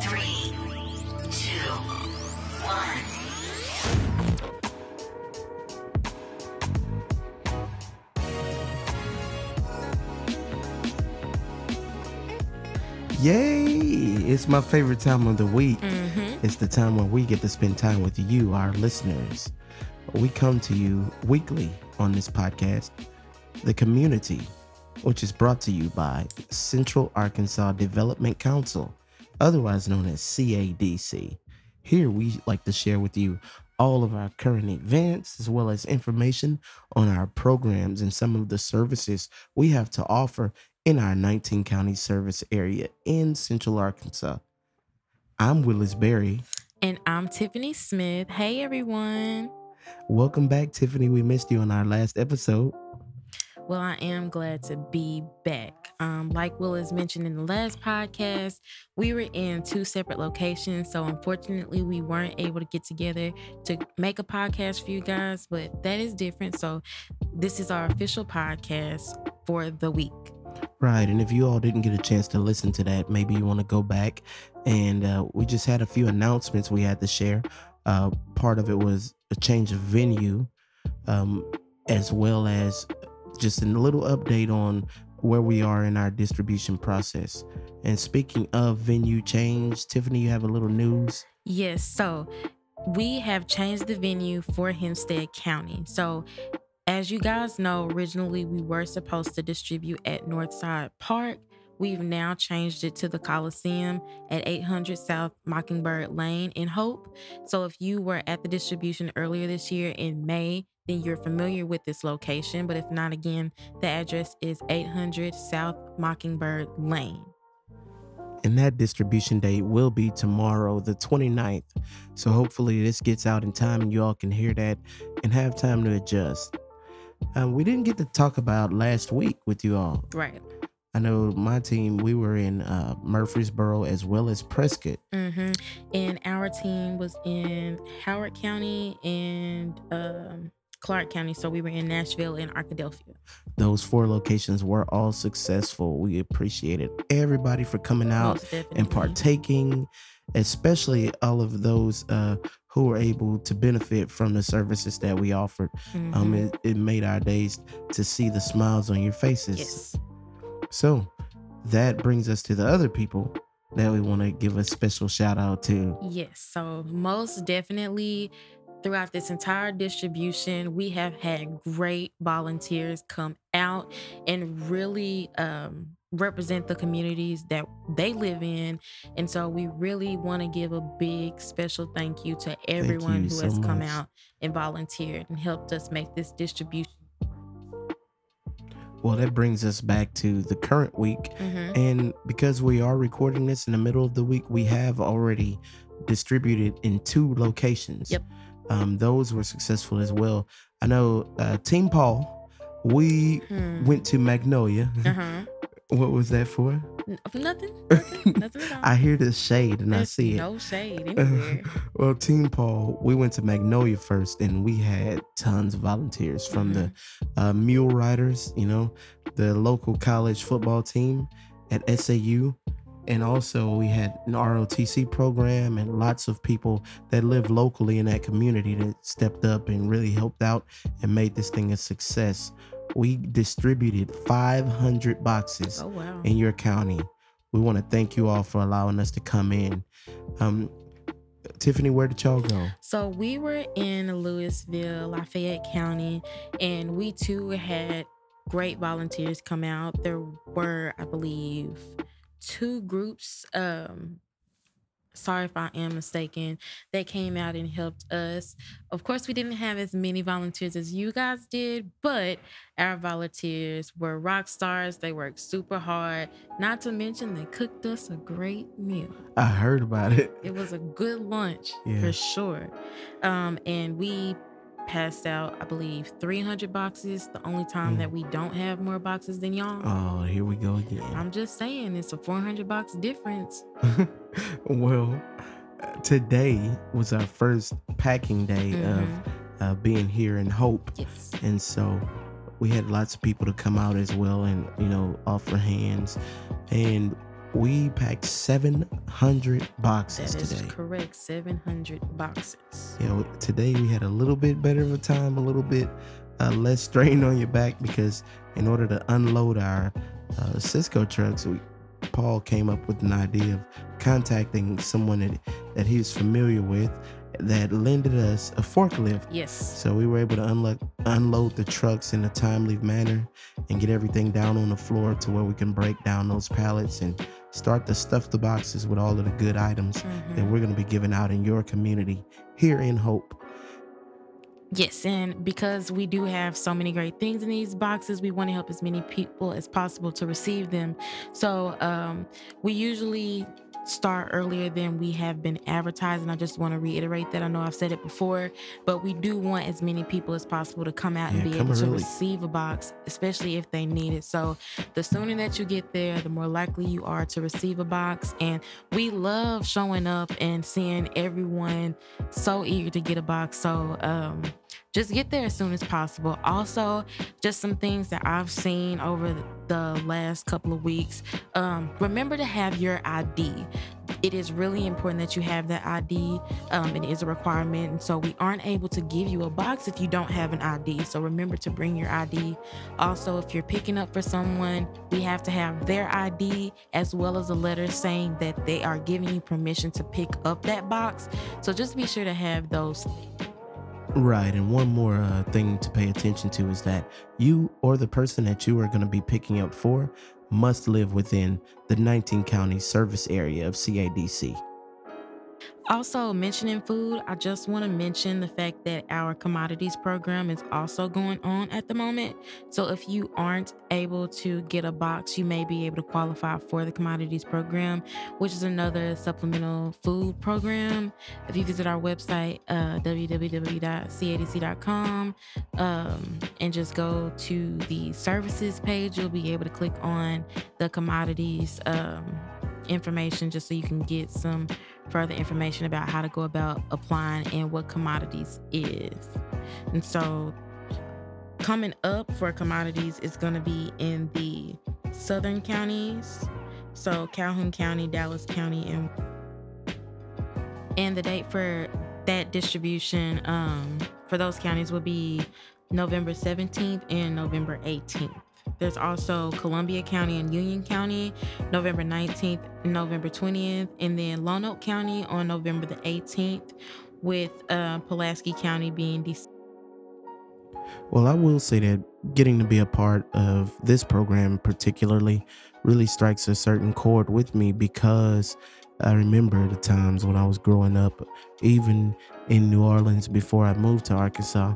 Three, two, one. Yay! It's my favorite time of the week. Mm-hmm. It's the time when we get to spend time with you, our listeners. We come to you weekly on this podcast, The Community, which is brought to you by Central Arkansas Development Council, otherwise known as CADC. Here we like to share with you all of our current events as well as information on our programs and some of the services we have to offer in our 19 county service area in Central Arkansas. I'm Willis Berry. And I'm Tiffany Smith. Hey, everyone. Welcome back, Tiffany. We missed you on our last episode. Well, I am glad to be back. Um, like Willis mentioned in the last podcast, we were in two separate locations. So, unfortunately, we weren't able to get together to make a podcast for you guys, but that is different. So, this is our official podcast for the week. Right. And if you all didn't get a chance to listen to that, maybe you want to go back. And uh, we just had a few announcements we had to share. Uh, part of it was a change of venue, um, as well as just a little update on where we are in our distribution process. And speaking of venue change, Tiffany, you have a little news. Yes. So, we have changed the venue for Hempstead County. So, as you guys know, originally we were supposed to distribute at Northside Park. We've now changed it to the Coliseum at 800 South Mockingbird Lane in Hope. So if you were at the distribution earlier this year in May, then you're familiar with this location. But if not, again, the address is 800 South Mockingbird Lane. And that distribution date will be tomorrow, the 29th. So hopefully this gets out in time and you all can hear that and have time to adjust. Um, we didn't get to talk about last week with you all. Right. I know my team, we were in uh, Murfreesboro as well as Prescott. Mm-hmm. And our team was in Howard County and um, Clark County. So we were in Nashville and Arkadelphia. Those four locations were all successful. We appreciated everybody for coming out and partaking, especially all of those uh, who were able to benefit from the services that we offered. Um, Mhm. it, it made our days to see the smiles on your faces. yes. So that brings us to the other people that we want to give a special shout out to. Yes. So most definitely throughout this entire distribution, we have had great volunteers come out and really um, represent the communities that they live in. And so we really want to give a big special thank you to everyone you who so has come much. out and volunteered and helped us make this distribution. Well, that brings us back to the current week. Mhm. And because we are recording this in the middle of the week, we have already distributed in two locations. Yep. Um, those were successful as well. I know uh, Team Paul, we Hmm. went to Magnolia. Uh-huh. what was that for? Nothing. Nothing. Nothing at all. I hear the shade and I see it. no shade anywhere. well, Team Paul, we went to Magnolia first, and we had tons of volunteers from the Mm-hmm. uh, Mule Riders, you know, the local college football team at SAU. And also, we had an ROTC program and lots of people that live locally in that community that stepped up and really helped out and made this thing a success. We distributed 500 boxes Oh wow. in your county. We want to thank you all for allowing us to come in. Um, Tiffany, where did y'all go? So we were in Lewisville, Lafayette County, and we too had great volunteers come out. There were, I believe, two groups. Um, sorry if I am mistaken. They came out and helped us. Of course, we didn't have as many volunteers as you guys did, but our volunteers were rock stars. They worked super hard. Not to mention, they cooked us a great meal. I heard about it. It was a good lunch Yeah. for sure. Um, and we passed out, I believe, 300 boxes. The only time Mm. that we don't have more boxes than y'all. Oh, here we go again. I'm just saying, it's a 400 box difference. well, today was our first packing day Mhm. of uh, being here in Hope. Yes. And so we had lots of people to come out as well and, you know, offer hands. And we packed 700 boxes That is today. correct. 700 boxes. You know, today we had a little bit better of a time, a little bit uh, less strain on your back because in order to unload our uh, Sysco trucks, we, Paul came up with an idea of contacting someone that, that he was familiar with that lended us a forklift. Yes. So we were able to unload unload the trucks in a timely manner and get everything down on the floor to where we can break down those pallets and start to stuff the boxes with all of the good items that Mhm. we're going to be giving out in your community here in Hope. Yes, and because we do have so many great things in these boxes, we want to help as many people as possible to receive them. So um, we usually start earlier than we have been advertising. I just want to reiterate that. I know I've said it before, but we do want as many people as possible to come out and be able to early. receive a box, especially if they need it. So the sooner that you get there, the more likely you are to receive a box. And we love showing up and seeing everyone so eager to get a box. So um, just get there as soon as possible. Also, just some things that I've seen over the last couple of weeks. Um, remember to have your ID. It is really important that you have that ID. Um, it is a requirement. And so we aren't able to give you a box if you don't have an ID. So remember to bring your ID. Also, if you're picking up for someone, we have to have their ID as well as a letter saying that they are giving you permission to pick up that box. So just be sure to have those Right, and one more uh, thing to pay attention to is that you or the person that you are going to be picking up for must live within the 19 county service area of CADC. Also, mentioning food, I just want to mention the fact that our commodities program is also going on at the moment. So, if you aren't able to get a box, you may be able to qualify for the commodities program, which is another supplemental food program. If you visit our website, uh, www.cadc.com, um, and just go to the services page, you'll be able to click on the commodities um, information just so you can get some further information about how to go about applying and what commodities is. And so coming up for commodities is going to be in the southern counties. So Calhoun County, Dallas County and and the date for that distribution um, for those counties will be November 17th and November 18th. There's also Columbia County and Union County, November 19th and November 20th, and then Lonoke County on November the 18th, with uh, Pulaski County being December. Well, I will say that getting to be a part of this program, particularly, really strikes a certain chord with me because I remember the times when I was growing up, even in New Orleans before I moved to Arkansas,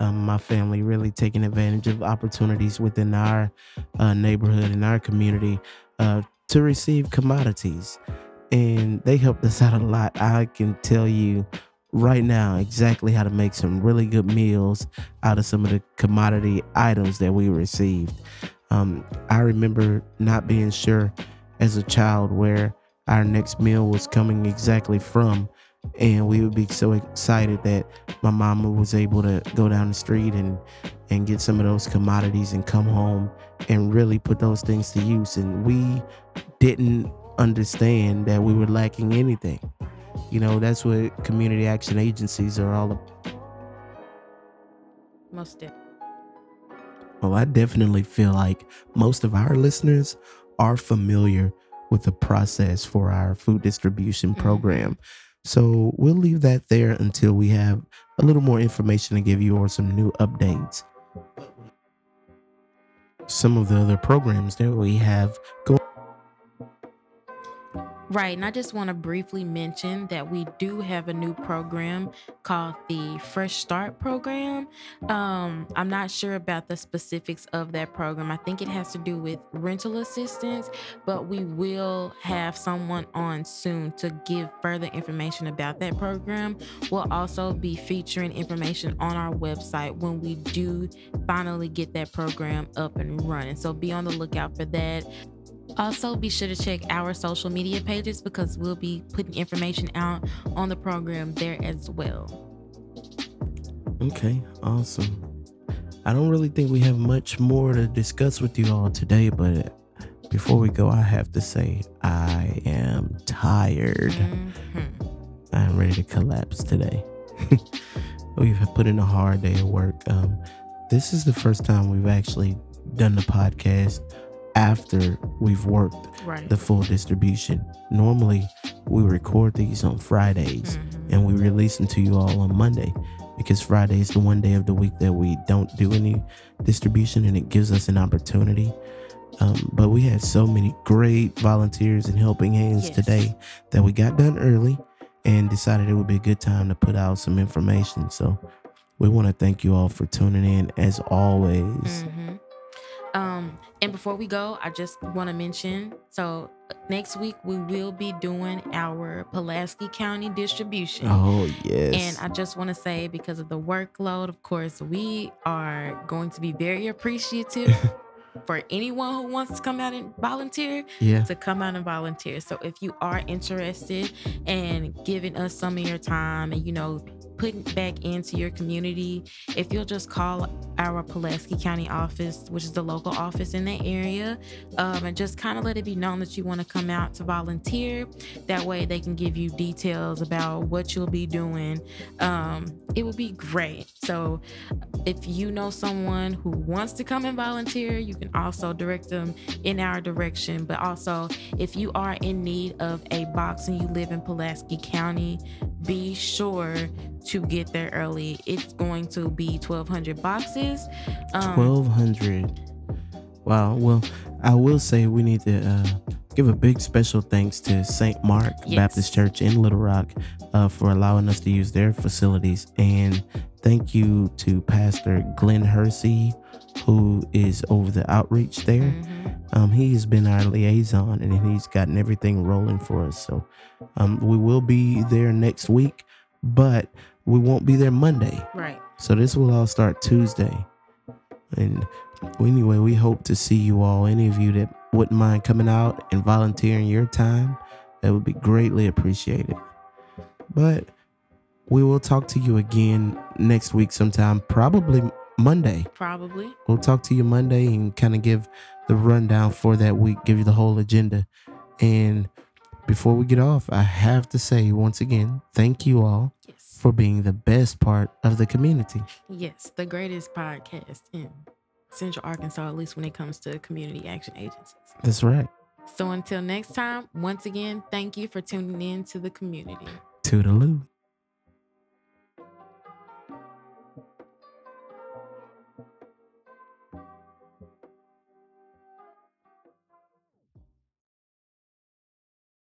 um, my family really taking advantage of opportunities within our uh, neighborhood and our community uh, to receive commodities. And they helped us out a lot. I can tell you right now exactly how to make some really good meals out of some of the commodity items that we received. Um, I remember not being sure as a child where our next meal was coming exactly from. And we would be so excited that my mama was able to go down the street and, and get some of those commodities and come home and really put those things to use. And we didn't understand that we were lacking anything. You know, that's what community action agencies are all about. Most definitely. Well, oh, I definitely feel like most of our listeners are familiar with the process for our food distribution mm-hmm. program. So we'll leave that there until we have a little more information to give you or some new updates. Some of the other programs that we have going. Right. And I just want to briefly mention that we do have a new program called the Fresh Start Program. Um, I'm not sure about the specifics of that program. I think it has to do with rental assistance, but we will have someone on soon to give further information about that program. We'll also be featuring information on our website when we do finally get that program up and running. So be on the lookout for that. Also, be sure to check our social media pages because we'll be putting information out on the program there as well. Okay, awesome. I don't really think we have much more to discuss with you all today, but before we go, I have to say I am tired. Mhm. I'm ready to collapse today. we've put in a hard day of work. Um, this is the first time we've actually done the podcast after we've worked Right. the full distribution. Normally, we record these on Fridays Mhm. and we release them to you all on Monday because Friday is the one day of the week that we don't do any distribution and it gives us an opportunity. Um, but we had so many great volunteers and helping hands Yes. today that we got done early and decided it would be a good time to put out some information. So we want to thank you all for tuning in as always. Mhm. Um, and before we go, I just want to mention so next week we will be doing our Pulaski County distribution. Oh, yes. And I just want to say, because of the workload, of course, we are going to be very appreciative for anyone who wants to come out and volunteer yeah. to come out and volunteer. So if you are interested in giving us some of your time and, you know, putting back into your community, if you'll just call our Pulaski County office, which is the local office in that area, um, and just kind of let it be known that you want to come out to volunteer. That way they can give you details about what you'll be doing. Um, it would be great. So if you know someone who wants to come and volunteer, you can also direct them in our direction. But also, if you are in need of a box and you live in Pulaski County, be sure to get there early. It's going to be 1,200 boxes. Um, 1200 wow well i will say we need to uh, give a big special thanks to st mark Yes. baptist church in little rock uh, for allowing us to use their facilities and thank you to pastor glenn hersey who is over the outreach there mhm. Um, he has been our liaison and he's gotten everything rolling for us so um, we will be there next week but we won't be there monday Right. so this will all start Tuesday. And anyway, we hope to see you all. Any of you that wouldn't mind coming out and volunteering your time, that would be greatly appreciated. But we will talk to you again next week sometime, probably Monday. Probably. We'll talk to you Monday and kind of give the rundown for that week, give you the whole agenda. And before we get off, I have to say once again, thank you all Yes. for being the best part of the community. Yes. The greatest podcast in Central Arkansas, at least when it comes to community action agencies. That's right. So until next time, once again, thank you for tuning in to the community. Toodaloo.